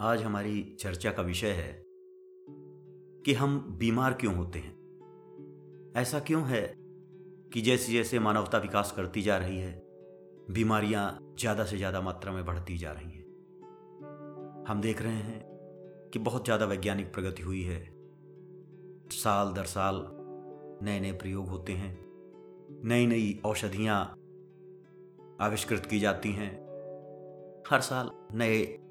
आज हमारी चर्चा का विषय है कि हम बीमार क्यों होते हैं। ऐसा क्यों है कि जैसे जैसे मानवता विकास करती जा रही है, बीमारियाँ ज़्यादा से ज़्यादा मात्रा में बढ़ती जा रही हैं। हम देख रहे हैं कि बहुत ज़्यादा वैज्ञानिक प्रगति हुई है। साल दर साल नए नए प्रयोग होते हैं नई नई औषधियाँ आविष्कृत की जाती हैं। हर साल नए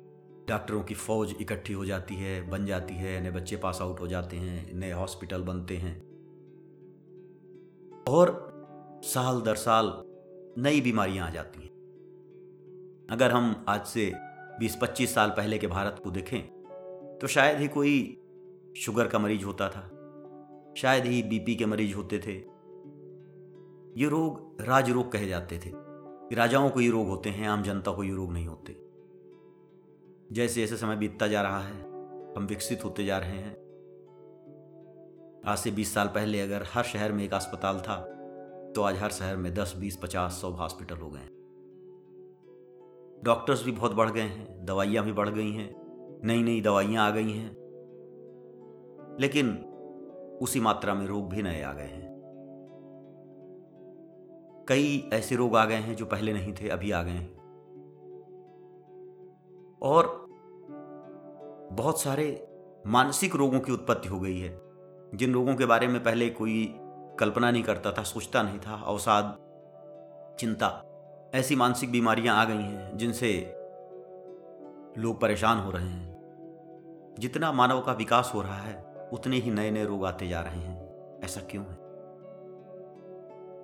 डॉक्टरों की फौज इकट्ठी हो जाती है, बन जाती है, नए बच्चे पास आउट हो जाते हैं, नए हॉस्पिटल बनते हैं। और साल दर साल नई बीमारियाँ आ जाती हैं। अगर हम आज से 20-25 साल पहले के भारत को देखें तो शायद ही कोई शुगर का मरीज़ होता था, शायद ही बीपी के मरीज़ होते थे। ये रोग राज रोग कहे जाते थे। राजाओं को ये रोग होते हैं, आम जनता को ये रोग नहीं होते। जैसे जैसे समय बीतता जा रहा है हम विकसित होते जा रहे हैं। आज से 20 साल पहले अगर हर शहर में एक अस्पताल था तो आज हर शहर में 10, 20, 50, 100 हॉस्पिटल हो गए हैं। डॉक्टर्स भी बहुत बढ़ गए हैं दवाइयाँ भी बढ़ गई हैं नई नई दवाइयाँ आ गई हैं। लेकिन उसी मात्रा में रोग भी नए आ गए हैं। कई ऐसे रोग आ गए हैं जो पहले नहीं थे अभी आ गए हैं। और बहुत सारे मानसिक रोगों की उत्पत्ति हो गई है। जिन रोगों के बारे में पहले कोई कल्पना नहीं करता था, सोचता नहीं था, अवसाद, चिंता, ऐसी मानसिक बीमारियाँ आ गई हैं, जिनसे लोग परेशान हो रहे हैं। जितना मानव का विकास हो रहा है, उतने ही नए नए रोग आते जा रहे हैं। ऐसा क्यों है?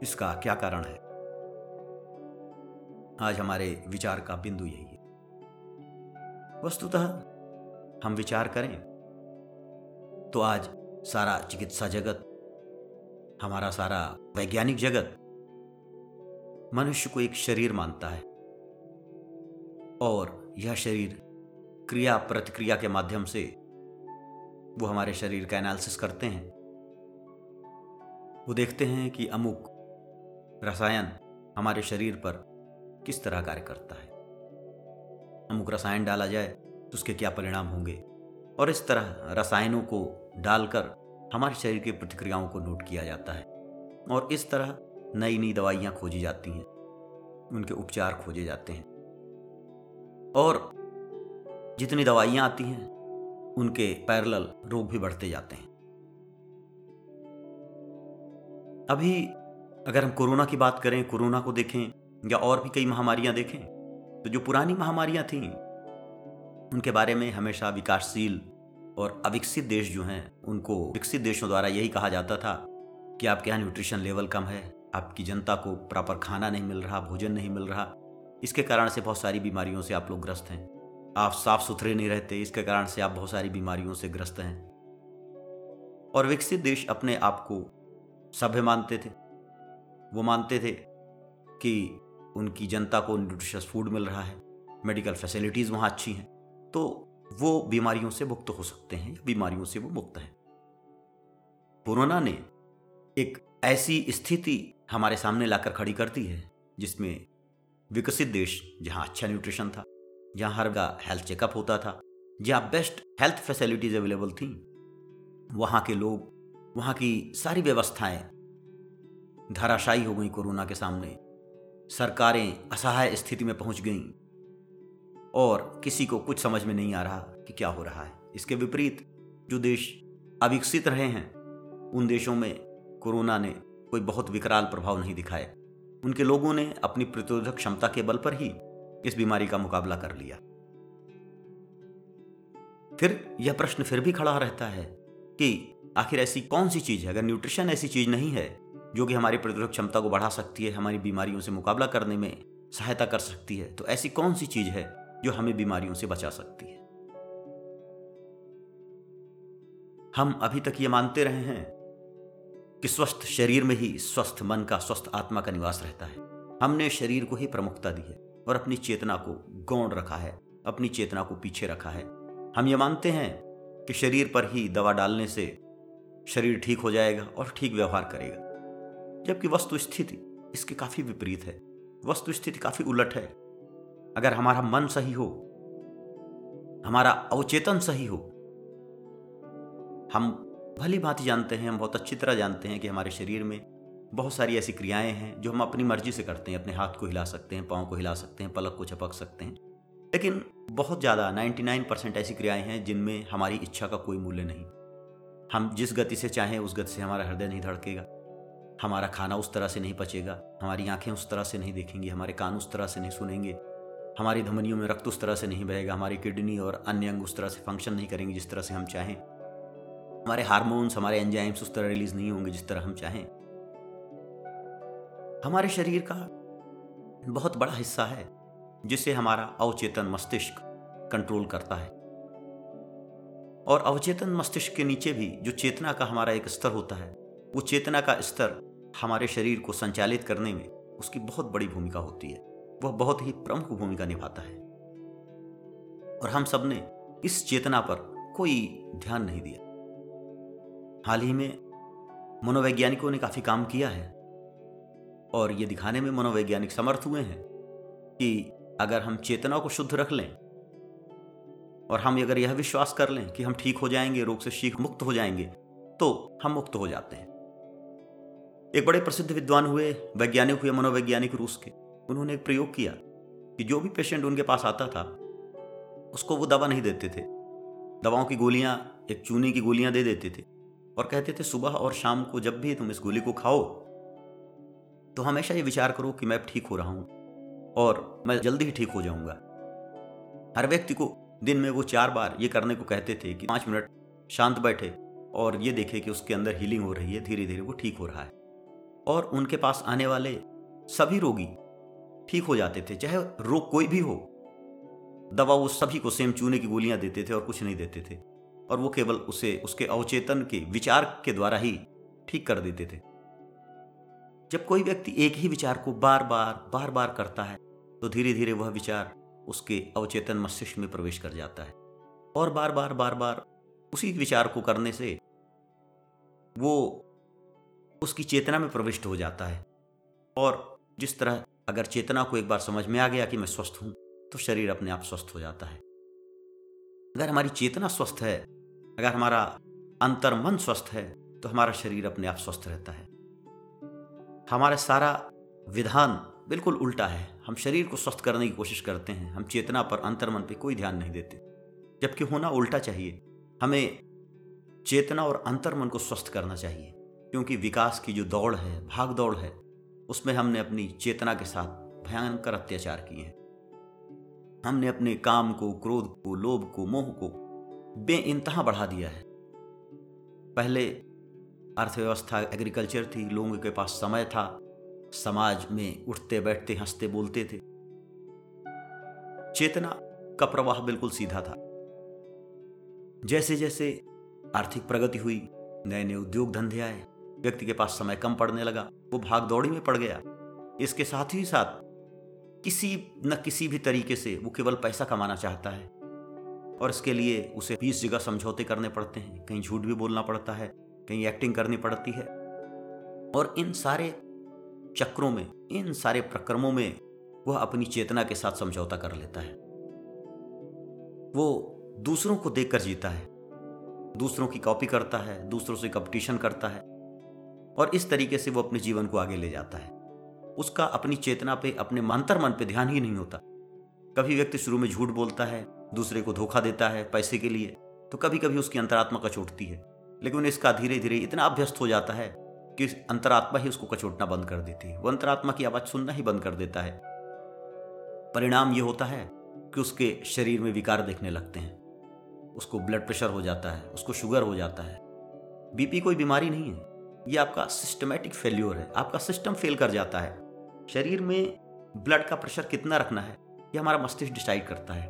इसका क्या कारण है? आज हमारे विचार का बिंदु यही है। वस्तुतः हम विचार करें। तो आज सारा चिकित्सा जगत, हमारा सारा वैज्ञानिक जगत, मनुष्य को एक शरीर मानता है। और यह शरीर क्रिया प्रतिक्रिया के माध्यम से वो हमारे शरीर का एनालिसिस करते हैं। वो देखते हैं कि अमुक रसायन हमारे शरीर पर किस तरह कार्य करता है। अमुक रसायन डाला जाए उसके क्या परिणाम होंगे? और इस तरह रसायनों को डालकर हमारे शरीर की प्रतिक्रियाओं को नोट किया जाता है और इस तरह नई नई दवाइयाँ खोजी जाती हैं। उनके उपचार खोजे जाते हैं। और जितनी दवाइयाँ आती हैं, उनके पैरल रोग भी बढ़ते जाते हैं। अभी अगर हम कोरोना की बात करें, कोरोना को देखें या और भी कई महामारियाँ देखें तो जो पुरानी महामारियाँ थीं उनके बारे में हमेशा विकासशील और अविकसित देश जो हैं, उनको विकसित देशों द्वारा यही कहा जाता था कि आपके यहाँ न्यूट्रिशन लेवल कम है, आपकी जनता को प्रॉपर खाना नहीं मिल रहा, भोजन नहीं मिल रहा। इसके कारण से बहुत सारी बीमारियों से आप लोग ग्रस्त हैं। आप साफ़ सुथरे नहीं रहते, इसके कारण से आप बहुत सारी बीमारियों से ग्रस्त हैं। और विकसित देश अपने आप को सभ्य मानते थे। वो मानते थे कि उनकी जनता को न्यूट्रिशस फ़ूड मिल रहा है मेडिकल फैसिलिटीज़ वहाँ अच्छी हैं। तो वो बीमारियों से मुक्त हो सकते हैं, बीमारियों से वो मुक्त हैं। कोरोना ने एक ऐसी स्थिति हमारे सामने लाकर खड़ी करती है, जिसमें विकसित देश, जहाँ अच्छा न्यूट्रिशन था, जहाँ हर का हेल्थ चेकअप होता था, जहाँ बेस्ट हेल्थ फैसिलिटीज़ अवेलेबल थी, वहाँ के लोग, वहाँ की सारी व्यवस्थाएँ धराशायी हो गई कोरोना के सामने। सरकारें असहाय स्थिति में पहुँच गईं। और किसी को कुछ समझ में नहीं आ रहा कि क्या हो रहा है। इसके विपरीत जो देश अविकसित रहे हैं, उन देशों में कोरोना ने कोई बहुत विकराल प्रभाव नहीं दिखाए उनके लोगों ने अपनी प्रतिरोधक क्षमता के बल पर ही इस बीमारी का मुकाबला कर लिया। फिर यह प्रश्न फिर भी खड़ा रहता है कि आखिर ऐसी कौन सी चीज़ है? अगर न्यूट्रिशन ऐसी चीज़ नहीं है जो कि हमारी प्रतिरोधक क्षमता को बढ़ा सकती है, हमारी बीमारियों से मुकाबला करने में सहायता कर सकती है तो ऐसी कौन सी चीज़ है जो हमें बीमारियों से बचा सकती है। हम अभी तक ये मानते रहे हैं कि स्वस्थ शरीर में ही स्वस्थ मन का स्वस्थ आत्मा का निवास रहता है। हमने शरीर को ही प्रमुखता दी है और अपनी चेतना को गौण रखा है, अपनी चेतना को पीछे रखा है। हम ये मानते हैं कि शरीर पर ही दवा डालने से शरीर ठीक हो जाएगा और ठीक व्यवहार करेगा। जबकि वस्तु स्थिति इसके काफ़ी विपरीत है। वस्तु स्थिति काफ़ी उलट है। अगर हमारा मन सही हो, हमारा अवचेतन सही हो, हम भली भांति जानते हैं, हम बहुत अच्छी तरह जानते हैं कि हमारे शरीर में बहुत सारी ऐसी क्रियाएँ हैं जो हम अपनी मर्ज़ी से करते हैं, अपने हाथ को हिला सकते हैं, पाँव को हिला सकते हैं, पलक को झपक सकते हैं। लेकिन बहुत ज़्यादा 99 परसेंट ऐसी क्रियाएँ हैं जिनमें हमारी इच्छा का कोई मूल्य नहीं। हम जिस गति से चाहें, उस गति से हमारा हृदय नहीं धड़केगा। हमारा खाना उस तरह से नहीं पचेगा, हमारी आँखें उस तरह से नहीं देखेंगी, हमारे कान उस तरह से नहीं सुनेंगे। हमारी धमनियों में रक्त उस तरह से नहीं बहेगा, हमारी किडनी और अन्य अंग उस तरह से फ़ंक्शन नहीं करेंगे जिस तरह से हम चाहें। हमारे हार्मोन्स हमारे एंजाइम्स उस तरह रिलीज़ नहीं होंगे जिस तरह हम चाहें। हमारे शरीर का बहुत बड़ा हिस्सा है, जिसे हमारा अवचेतन मस्तिष्क कंट्रोल करता है। और अवचेतन मस्तिष्क के नीचे भी जो चेतना का हमारा एक स्तर होता है, वो चेतना का स्तर हमारे शरीर को संचालित करने में उसकी बहुत बड़ी भूमिका होती है। वह बहुत ही प्रमुख भूमिका निभाता है। और हम सबने इस चेतना पर कोई ध्यान नहीं दिया। हाल ही में मनोवैज्ञानिकों ने काफ़ी काम किया है। और ये दिखाने में मनोवैज्ञानिक समर्थ हुए हैं कि अगर हम चेतना को शुद्ध रख लें और हम अगर यह विश्वास कर लें कि हम ठीक हो जाएँगे, रोग से शीख मुक्त हो जाएँगे तो हम मुक्त हो जाते हैं। एक बड़े प्रसिद्ध विद्वान हुए, वैज्ञानिक हुए, मनोवैज्ञानिक रूस के। उन्होंने एक प्रयोग किया कि जो भी पेशेंट उनके पास आता था, उसको वो दवा नहीं देते थे। दवाओं की गोलियाँ, एक चूने की गोलियाँ दे देते थे और कहते थे, सुबह और शाम को जब भी तुम इस गोली को खाओ तो हमेशा ये विचार करो कि मैं ठीक हो रहा हूँ और मैं जल्दी ही ठीक हो जाऊँगा। हर व्यक्ति को दिन में वो चार बार ये करने को कहते थे कि पाँच मिनट शांत बैठे और ये देखे कि उसके अंदर हीलिंग हो रही है धीरे धीरे वो ठीक हो रहा है। और उनके पास आने वाले सभी रोगी ठीक हो जाते थे, चाहे रोग कोई भी हो। दवा वो सभी को सेम चूने की गोलियाँ देते थे और कुछ नहीं देते थे। और वो केवल उसे, उसके अवचेतन के विचार के द्वारा ही ठीक कर देते थे। जब कोई व्यक्ति एक ही विचार को बार बार बार बार करता है तो धीरे धीरे वह विचार उसके अवचेतन मस्तिष्क में प्रवेश कर जाता है। और बार बार बार बार उसी विचार को करने से वो उसकी चेतना में प्रविष्ट हो जाता है। और जिस तरह अगर चेतना को एक बार समझ में आ गया कि मैं स्वस्थ हूँ तो शरीर अपने आप स्वस्थ हो जाता है। अगर हमारी चेतना स्वस्थ है, अगर हमारा अंतर मन स्वस्थ है तो हमारा शरीर अपने आप स्वस्थ रहता है। हमारा सारा विधान बिल्कुल उल्टा है। हम शरीर को स्वस्थ करने की कोशिश करते हैं, हम चेतना पर अंतर मन पर कोई ध्यान नहीं देते। जबकि होना उल्टा चाहिए। हमें चेतना और अंतर मन को स्वस्थ करना चाहिए, क्योंकि विकास की जो दौड़ है, भाग दौड़ है उसमें हमने अपनी चेतना के साथ भयंकर अत्याचार किए हैं। हमने अपने काम को, क्रोध को, लोभ को, मोह को बे इंतहा बढ़ा दिया है। पहले अर्थव्यवस्था, एग्रीकल्चर थी, लोगों के पास समय था, समाज में उठते, बैठते, हँसते, बोलते थे। चेतना का प्रवाह बिल्कुल सीधा था। जैसे जैसे आर्थिक प्रगति हुई नए नए उद्योग धंधे आए व्यक्ति के पास समय कम पड़ने लगा। वो भाग दौड़ी में पड़ गया। इसके साथ ही साथ किसी न किसी भी तरीके से वो केवल पैसा कमाना चाहता है। और इसके लिए उसे बीस जगह समझौते करने पड़ते हैं। कहीं झूठ भी बोलना पड़ता है, कहीं एक्टिंग करनी पड़ती है। और इन सारे चक्रों में, इन सारे प्रक्रमों में वह अपनी चेतना के साथ समझौता कर लेता है। वो दूसरों को देखकर जीता है। दूसरों की कॉपी करता है, दूसरों से कंपटीशन करता है। और इस तरीके से वो अपने जीवन को आगे ले जाता है। उसका अपनी चेतना पे, अपने मंतर मन पे ध्यान ही नहीं होता। कभी व्यक्ति शुरू में झूठ बोलता है, दूसरे को धोखा देता है पैसे के लिए तो कभी कभी उसकी अंतरात्मा कचोटती है। लेकिन इसका धीरे धीरे इतना अभ्यस्त हो जाता है कि अंतरात्मा ही उसको कचोटना बंद कर देती है। वो अंतरात्मा की आवाज़ सुनना ही बंद कर देता है। परिणाम ये होता है कि उसके शरीर में विकार देखने लगते हैं। उसको ब्लड प्रेशर हो जाता है, उसको शुगर हो जाता है। बीपी कोई बीमारी नहीं है। ये आपका सिस्टमेटिक फेल्योर है। आपका सिस्टम फेल कर जाता है। शरीर में ब्लड का प्रेशर कितना रखना है, ये हमारा मस्तिष्क डिसाइड करता है।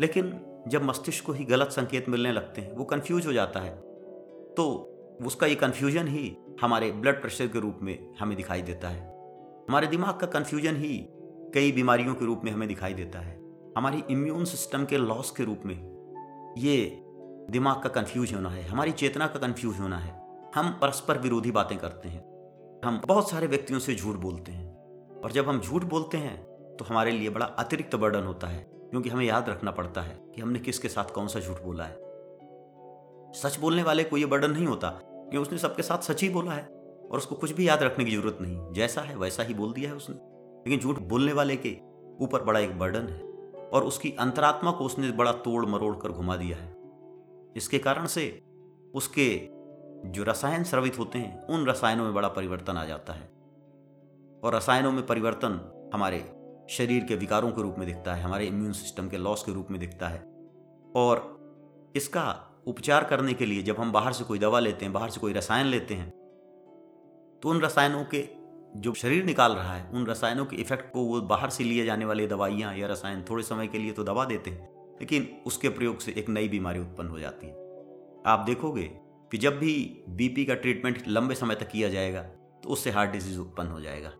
लेकिन जब मस्तिष्क को ही गलत संकेत मिलने लगते हैं, वो कन्फ्यूज़ हो जाता है तो उसका ये कन्फ्यूज़न ही हमारे ब्लड प्रेशर के रूप में हमें दिखाई देता है। हमारे दिमाग का कन्फ्यूज़न ही कई बीमारियों के रूप में हमें दिखाई देता है। हमारी इम्यून सिस्टम के लॉस के रूप में ये दिमाग का कन्फ्यूज़ होना है, हमारी चेतना का कन्फ्यूज़ होना है। हम परस्पर विरोधी बातें करते हैं। हम बहुत सारे व्यक्तियों से झूठ बोलते हैं। और जब हम झूठ बोलते हैं तो हमारे लिए बड़ा अतिरिक्त बर्डन होता है, क्योंकि हमें याद रखना पड़ता है कि हमने किसके साथ कौन सा झूठ बोला है। सच बोलने वाले को यह बर्डन नहीं होता कि उसने सबके साथ सच ही बोला है, और उसको कुछ भी याद रखने की ज़रूरत नहीं। जैसा है, वैसा ही बोल दिया है उसने। लेकिन झूठ बोलने वाले के ऊपर बड़ा एक बर्डन है, और उसकी अंतरात्मा को उसने बड़ा तोड़ मरोड़ कर घुमा दिया है। इसके कारण से उसके जो रसायन स्रवित होते हैं, उन रसायनों में बड़ा परिवर्तन आ जाता है। और रसायनों में परिवर्तन हमारे शरीर के विकारों के रूप में दिखता है, हमारे इम्यून सिस्टम के लॉस के रूप में दिखता है। और इसका उपचार करने के लिए जब हम बाहर से कोई दवा लेते हैं, बाहर से कोई रसायन लेते हैं तो उन रसायनों के जो शरीर निकाल रहा है, उन रसायनों के इफ़ेक्ट को वो बाहर से लिए जाने वाली दवाइयाँ या रसायन थोड़े समय के लिए तो दबा देते हैं, लेकिन उसके प्रयोग से एक नई बीमारी उत्पन्न हो जाती है। आप देखोगे कि जब भी बीपी का ट्रीटमेंट लंबे समय तक किया जाएगा तो उससे हार्ट डिज़ीज़ उत्पन्न हो जाएगा।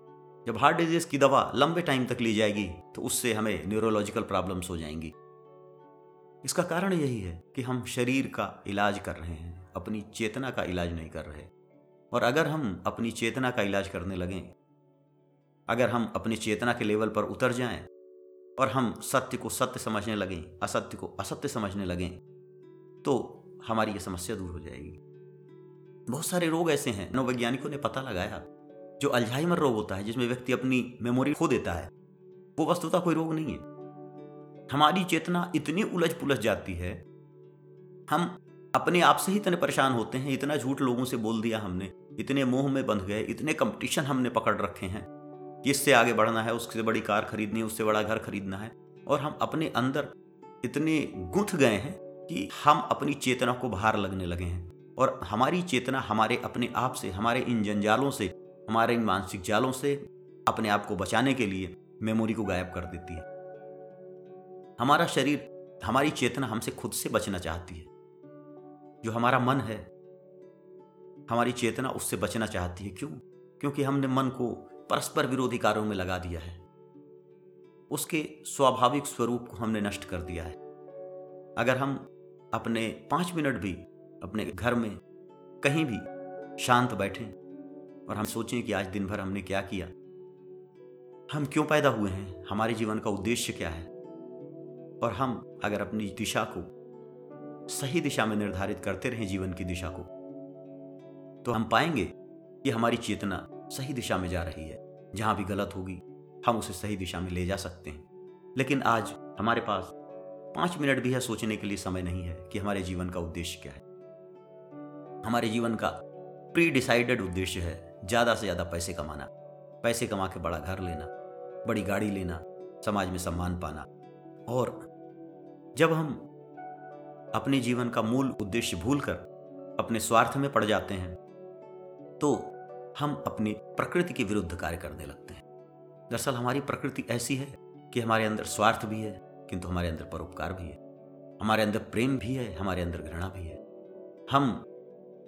जब हार्ट डिज़ीज़ की दवा लंबे टाइम तक ली जाएगी तो उससे हमें न्यूरोलॉजिकल प्रॉब्लम्स हो जाएँगी। इसका कारण यही है कि हम शरीर का इलाज कर रहे हैं, अपनी चेतना का इलाज नहीं कर रहे। और अगर हम अपनी चेतना का इलाज करने लगें, अगर हम अपनी चेतना के लेवल पर उतर जाएँ, और हम सत्य को सत्य समझने लगें, असत्य को असत्य समझने लगें तो हमारी ये समस्या दूर हो जाएगी। बहुत सारे रोग ऐसे हैं मनोवैज्ञानिकों ने पता लगाया, जो अल्जाइमर रोग होता है, जिसमें व्यक्ति अपनी मेमोरी खो देता है। वो वस्तुता कोई रोग नहीं है। हमारी चेतना इतनी उलझ पुलझ जाती है, हम अपने आप से ही इतने परेशान होते हैं, इतना झूठ लोगों से बोल दिया हमने, इतने मोह में बंध गए, इतने कंपटीशन हमने पकड़ रखे हैं इससे आगे बढ़ना है, उससे बड़ी कार खरीदनी है, उससे बड़ा घर खरीदना है, और हम अपने अंदर इतने गुंथ गए हैं कि हम अपनी चेतना को बाहर लगने लगे हैं। और हमारी चेतना हमारे अपने आप से, हमारे इन जंजालों से, हमारे इन मानसिक जालों से अपने आप को बचाने के लिए मेमोरी को गायब कर देती है। हमारा शरीर, हमारी चेतना हमसे खुद से बचना चाहती है। जो हमारा मन है, हमारी चेतना उससे बचना चाहती है। क्यों? क्योंकि हमने मन को परस्पर विरोधी कार्यों में लगा दिया है। उसके स्वाभाविक स्वरूप को हमने नष्ट कर दिया है। अगर हम अपने पाँच मिनट भी अपने घर में कहीं भी शांत बैठें और हम सोचें कि आज दिन भर हमने क्या किया। हम क्यों पैदा हुए हैं? हमारे जीवन का उद्देश्य क्या है? और हम अगर अपनी दिशा को सही दिशा में निर्धारित करते रहें, जीवन की दिशा को तो हम पाएँगे कि हमारी चेतना सही दिशा में जा रही है। जहाँ भी गलत होगी, हम उसे सही दिशा में ले जा सकते हैं। लेकिन आज हमारे पास पाँच मिनट भी है सोचने के लिए, समय नहीं है कि हमारे जीवन का उद्देश्य क्या है। हमारे जीवन का प्री डिसाइडेड उद्देश्य है ज़्यादा से ज़्यादा पैसे कमाना, पैसे कमा के बड़ा घर लेना, बड़ी गाड़ी लेना, समाज में सम्मान पाना। और जब हम अपने जीवन का मूल उद्देश्य भूलकर अपने स्वार्थ में पड़ जाते हैं तो हम अपनी प्रकृति के विरुद्ध कार्य करने लगते हैं। दरअसल हमारी प्रकृति ऐसी है कि हमारे अंदर स्वार्थ भी है, किंतु हमारे अंदर परोपकार भी है। हमारे अंदर प्रेम भी है, हमारे अंदर घृणा भी है। हम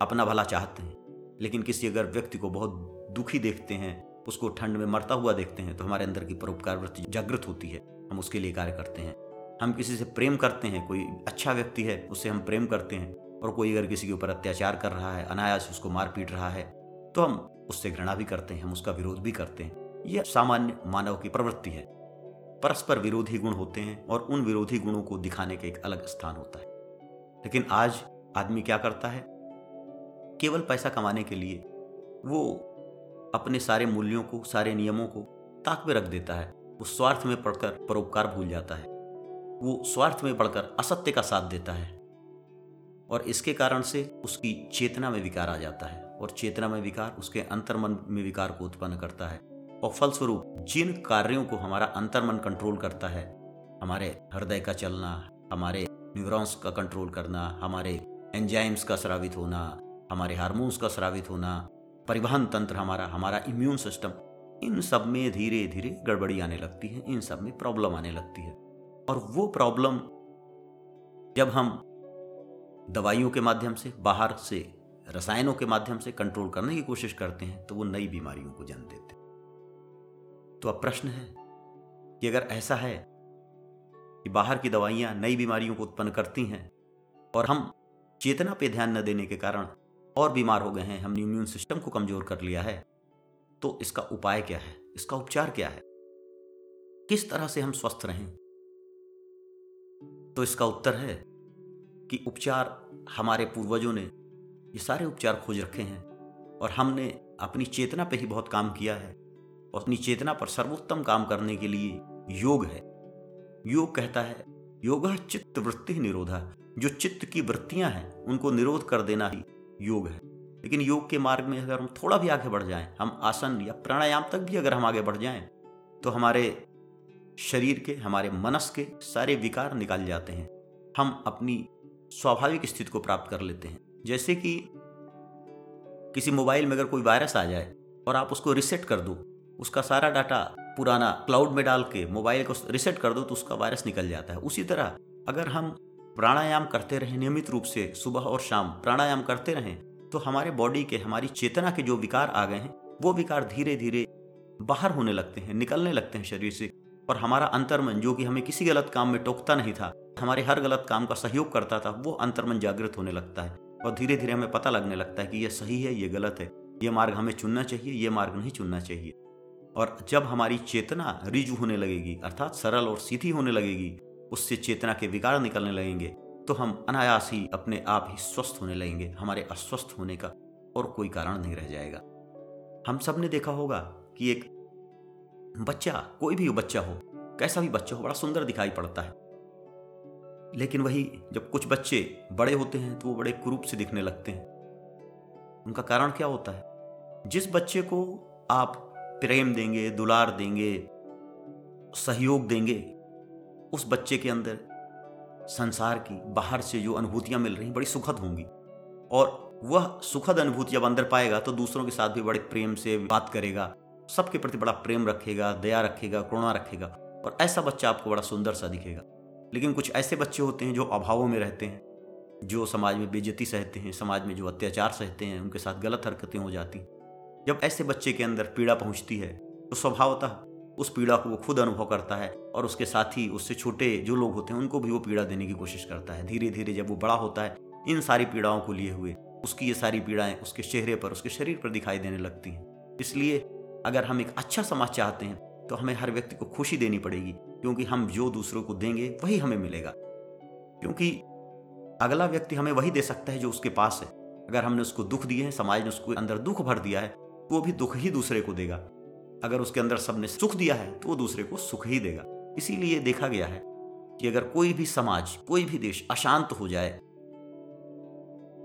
अपना भला चाहते हैं। लेकिन किसी अगर व्यक्ति को बहुत दुखी देखते हैं, उसको ठंड में मरता हुआ देखते हैं तो हमारे अंदर की परोपकार वृत्ति जागृत होती है। हम उसके लिए कार्य करते हैं। हम किसी से प्रेम करते हैं, कोई अच्छा व्यक्ति है, उससे हम प्रेम करते हैं, और कोई अगर किसी के ऊपर अत्याचार कर रहा है, अनायास उसको मार पीट रहा है तो हम उससे घृणा भी करते हैं, हम उसका विरोध भी करते हैं। यह सामान्य मानव की प्रवृत्ति है। परस्पर विरोधी गुण होते हैं, और उन विरोधी गुणों को दिखाने का एक अलग स्थान होता है। लेकिन आज आदमी क्या करता है? केवल पैसा कमाने के लिए वो अपने सारे मूल्यों को, सारे नियमों को ताक में रख देता है। वो स्वार्थ में पढ़कर परोपकार भूल जाता है। वो स्वार्थ में पढ़कर असत्य का साथ देता है और इसके कारण से उसकी चेतना में विकार आ जाता है और चेतना में विकार उसके अंतर्मन में विकार को उत्पन्न करता है और फलस्वरूप जिन कार्यों को हमारा अंतर्मन कंट्रोल करता है, हमारे हृदय का चलना, हमारे न्यूरॉन्स का कंट्रोल करना, हमारे एंजाइम्स का स्रावित होना हमारे हार्मोन्स का स्रावित होना, परिवहन तंत्र हमारा हमारा इम्यून सिस्टम इन सब में धीरे धीरे गड़बड़ी आने लगती है, इन सब में प्रॉब्लम आने लगती है। और वो प्रॉब्लम जब हम दवाइयों के माध्यम से, बाहर से, रसायनों के माध्यम से कंट्रोल करने की कोशिश करते हैं तो वो नई बीमारियों को जन्म देते तो अब प्रश्न है कि अगर ऐसा है कि बाहर की दवाइयाँ नई बीमारियों को उत्पन्न करती हैं, और हम चेतना पे ध्यान न देने के कारण और बीमार हो गए हैं, हमने इम्यून सिस्टम को कमज़ोर कर लिया है। तो इसका उपाय क्या है? इसका उपचार क्या है? किस तरह से हम स्वस्थ रहें? तो इसका उत्तर है कि उपचार हमारे पूर्वजों ने ये सारे उपचार खोज रखे हैं और हमने अपनी चेतना पे ही बहुत काम किया है और अपनी चेतना पर सर्वोत्तम काम करने के लिए योग है। योग कहता है, योग चित्त वृत्ति निरोधा। जो चित्त की वृत्तियाँ हैं, उनको निरोध कर देना ही योग है। लेकिन योग के मार्ग में अगर हम थोड़ा भी आगे बढ़ जाएँ, हम आसन या प्राणायाम तक भी अगर हम आगे बढ़ जाएँ तो हमारे शरीर के, हमारे मनस के सारे विकार निकाल जाते हैं। हम अपनी स्वाभाविक स्थिति को प्राप्त कर लेते हैं। जैसे कि किसी मोबाइल में अगर कोई वायरस आ जाए और आप उसको रिसेट कर दो, उसका सारा डाटा पुराना क्लाउड में डाल के मोबाइल को रिसेट कर दो तो उसका वायरस निकल जाता है। उसी तरह अगर हम प्राणायाम करते रहें नियमित रूप से, सुबह और शाम प्राणायाम करते रहें तो हमारे बॉडी के, हमारी चेतना के जो विकार आ गए हैं, वो विकार धीरे धीरे बाहर होने लगते हैं, निकलने लगते हैं शरीर से। और हमारा अंतर्मन, जो कि हमें किसी गलत काम में टोकता नहीं था, हमारे हर गलत काम का सहयोग करता था, वो अंतर्मन जागृत होने लगता है। और धीरे धीरे हमें पता लगने लगता है कि यह सही है ये गलत है ये मार्ग हमें चुनना चाहिए ये मार्ग नहीं चुनना चाहिए। और जब हमारी चेतना रिजु होने लगेगी, अर्थात सरल और सीधी होने लगेगी उससे चेतना के विकार निकलने लगेंगे तो हम अनायास ही अपने आप ही स्वस्थ होने लगेंगे, हमारे अस्वस्थ होने का और कोई कारण नहीं रह जाएगा। हम सबने देखा होगा कि एक बच्चा, कोई भी बच्चा हो, कैसा भी बच्चा हो, बड़ा सुंदर दिखाई पड़ता है। लेकिन वही जब कुछ बच्चे बड़े होते हैं तो वो बड़े कुरूप से दिखने लगते हैं। उनका कारण क्या होता है? जिस बच्चे को आप प्रेम देंगे, दुलार देंगे, सहयोग देंगे उस बच्चे के अंदर संसार की बाहर से जो अनुभूतियाँ मिल रही बड़ी सुखद होंगी। और वह सुखद अनुभूति जब अंदर पाएगा तो दूसरों के साथ भी बड़े प्रेम से बात करेगा, सबके प्रति बड़ा प्रेम रखेगा, दया रखेगा, करुणा रखेगा, और ऐसा बच्चा आपको बड़ा सुंदर सा दिखेगा। लेकिन कुछ ऐसे बच्चे होते हैं जो अभावों में रहते हैं, जो समाज में बेजती सहते हैं, समाज में जो अत्याचार सहते हैं, उनके साथ गलत हरकतें हो जाती जब ऐसे बच्चे के अंदर पीड़ा पहुँचती है तो स्वभावतः उस पीड़ा को वो खुद अनुभव करता है और उसके साथ ही उससे छोटे जो लोग होते हैं, उनको भी वो पीड़ा देने की कोशिश करता है। धीरे धीरे जब वो बड़ा होता है, इन सारी पीड़ाओं को लिए हुए, उसकी ये सारी पीड़ाएँ उसके चेहरे पर, उसके शरीर पर दिखाई देने लगती हैं। इसलिए अगर हम एक अच्छा समाज चाहते हैं तो हमें हर व्यक्ति को खुशी देनी पड़ेगी, क्योंकि हम जो दूसरों को देंगे, वही हमें मिलेगा। क्योंकि अगला व्यक्ति हमें वही दे सकता है जो उसके पास है। अगर हमने उसको दुख दिए हैं, समाज ने उसको अंदर दुख भर दिया है तो वो भी दुख ही दूसरे को देगा। अगर उसके अंदर सबने सुख दिया है तो वो दूसरे को सुख ही देगा। इसीलिए देखा गया है कि अगर कोई भी समाज, कोई भी देश अशांत हो जाए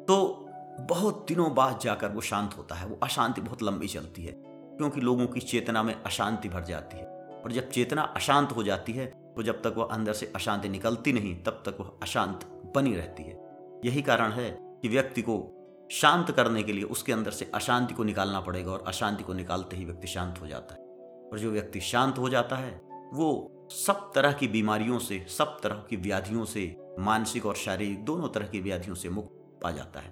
तो बहुत दिनों बाद जाकर वो शांत होता है। वो अशांति बहुत लंबी चलती है, क्योंकि लोगों की चेतना में अशांति भर जाती है। और जब चेतना अशांत हो जाती है तो जब तक वह अंदर से अशांति निकलती नहीं, तब तक वह अशांत बनी रहती है। यही कारण है कि व्यक्ति को शांत करने के लिए उसके अंदर से अशांति को निकालना पड़ेगा और अशांति को निकालते ही व्यक्ति शांत हो जाता है। और जो व्यक्ति शांत हो जाता है, वो सब तरह की बीमारियों से, सब तरह की व्याधियों से, मानसिक और शारीरिक दोनों तरह की व्याधियों से मुक्त पा जाता है।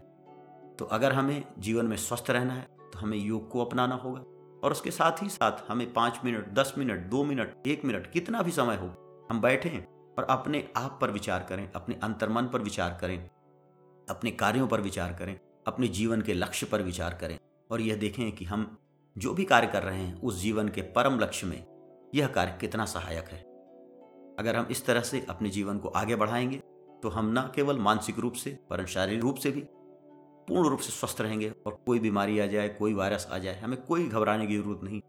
तो अगर हमें जीवन में स्वस्थ रहना है तो हमें योग को अपनाना होगा। और उसके साथ ही साथ हमें पाँच मिनट, दस मिनट, दो मिनट, एक मिनट, कितना भी समय हो, हम बैठें और अपने आप पर विचार करें, अपने अंतर्मन पर विचार करें, अपने कार्यों पर विचार करें। अपने जीवन के लक्ष्य पर विचार करें और यह देखें कि हम जो भी कार्य कर रहे हैं, उस जीवन के परम लक्ष्य में यह कार्य कितना सहायक है। अगर हम इस तरह से अपने जीवन को आगे बढ़ाएँगे तो हम न केवल मानसिक रूप से पर शारीरिक रूप से भी पूर्ण रूप से स्वस्थ रहेंगे और कोई बीमारी आ जाए, कोई वायरस आ जाए, हमें कोई घबराने की ज़रूरत नहीं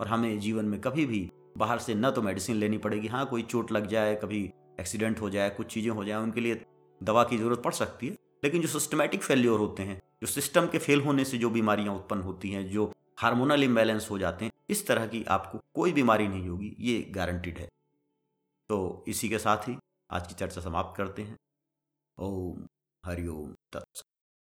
और हमें जीवन में कभी भी बाहर से न तो मेडिसिन लेनी पड़ेगी। हाँ कोई चोट लग जाए, कभी एक्सीडेंट हो जाए, कुछ चीज़ें हो जाए, उनके लिए दवा की ज़रूरत पड़ सकती है लेकिन जो सिस्टमेटिक फेल्योर होते हैं, जो सिस्टम के फेल होने से जो बीमारियाँ उत्पन्न होती हैं, जो हार्मोनल इम्बैलेंस हो जाते हैं, इस तरह की आपको कोई बीमारी नहीं होगी, ये गारंटीड है। तो इसी के साथ ही आज की चर्चा समाप्त करते हैं। ओम हरिओम तत्स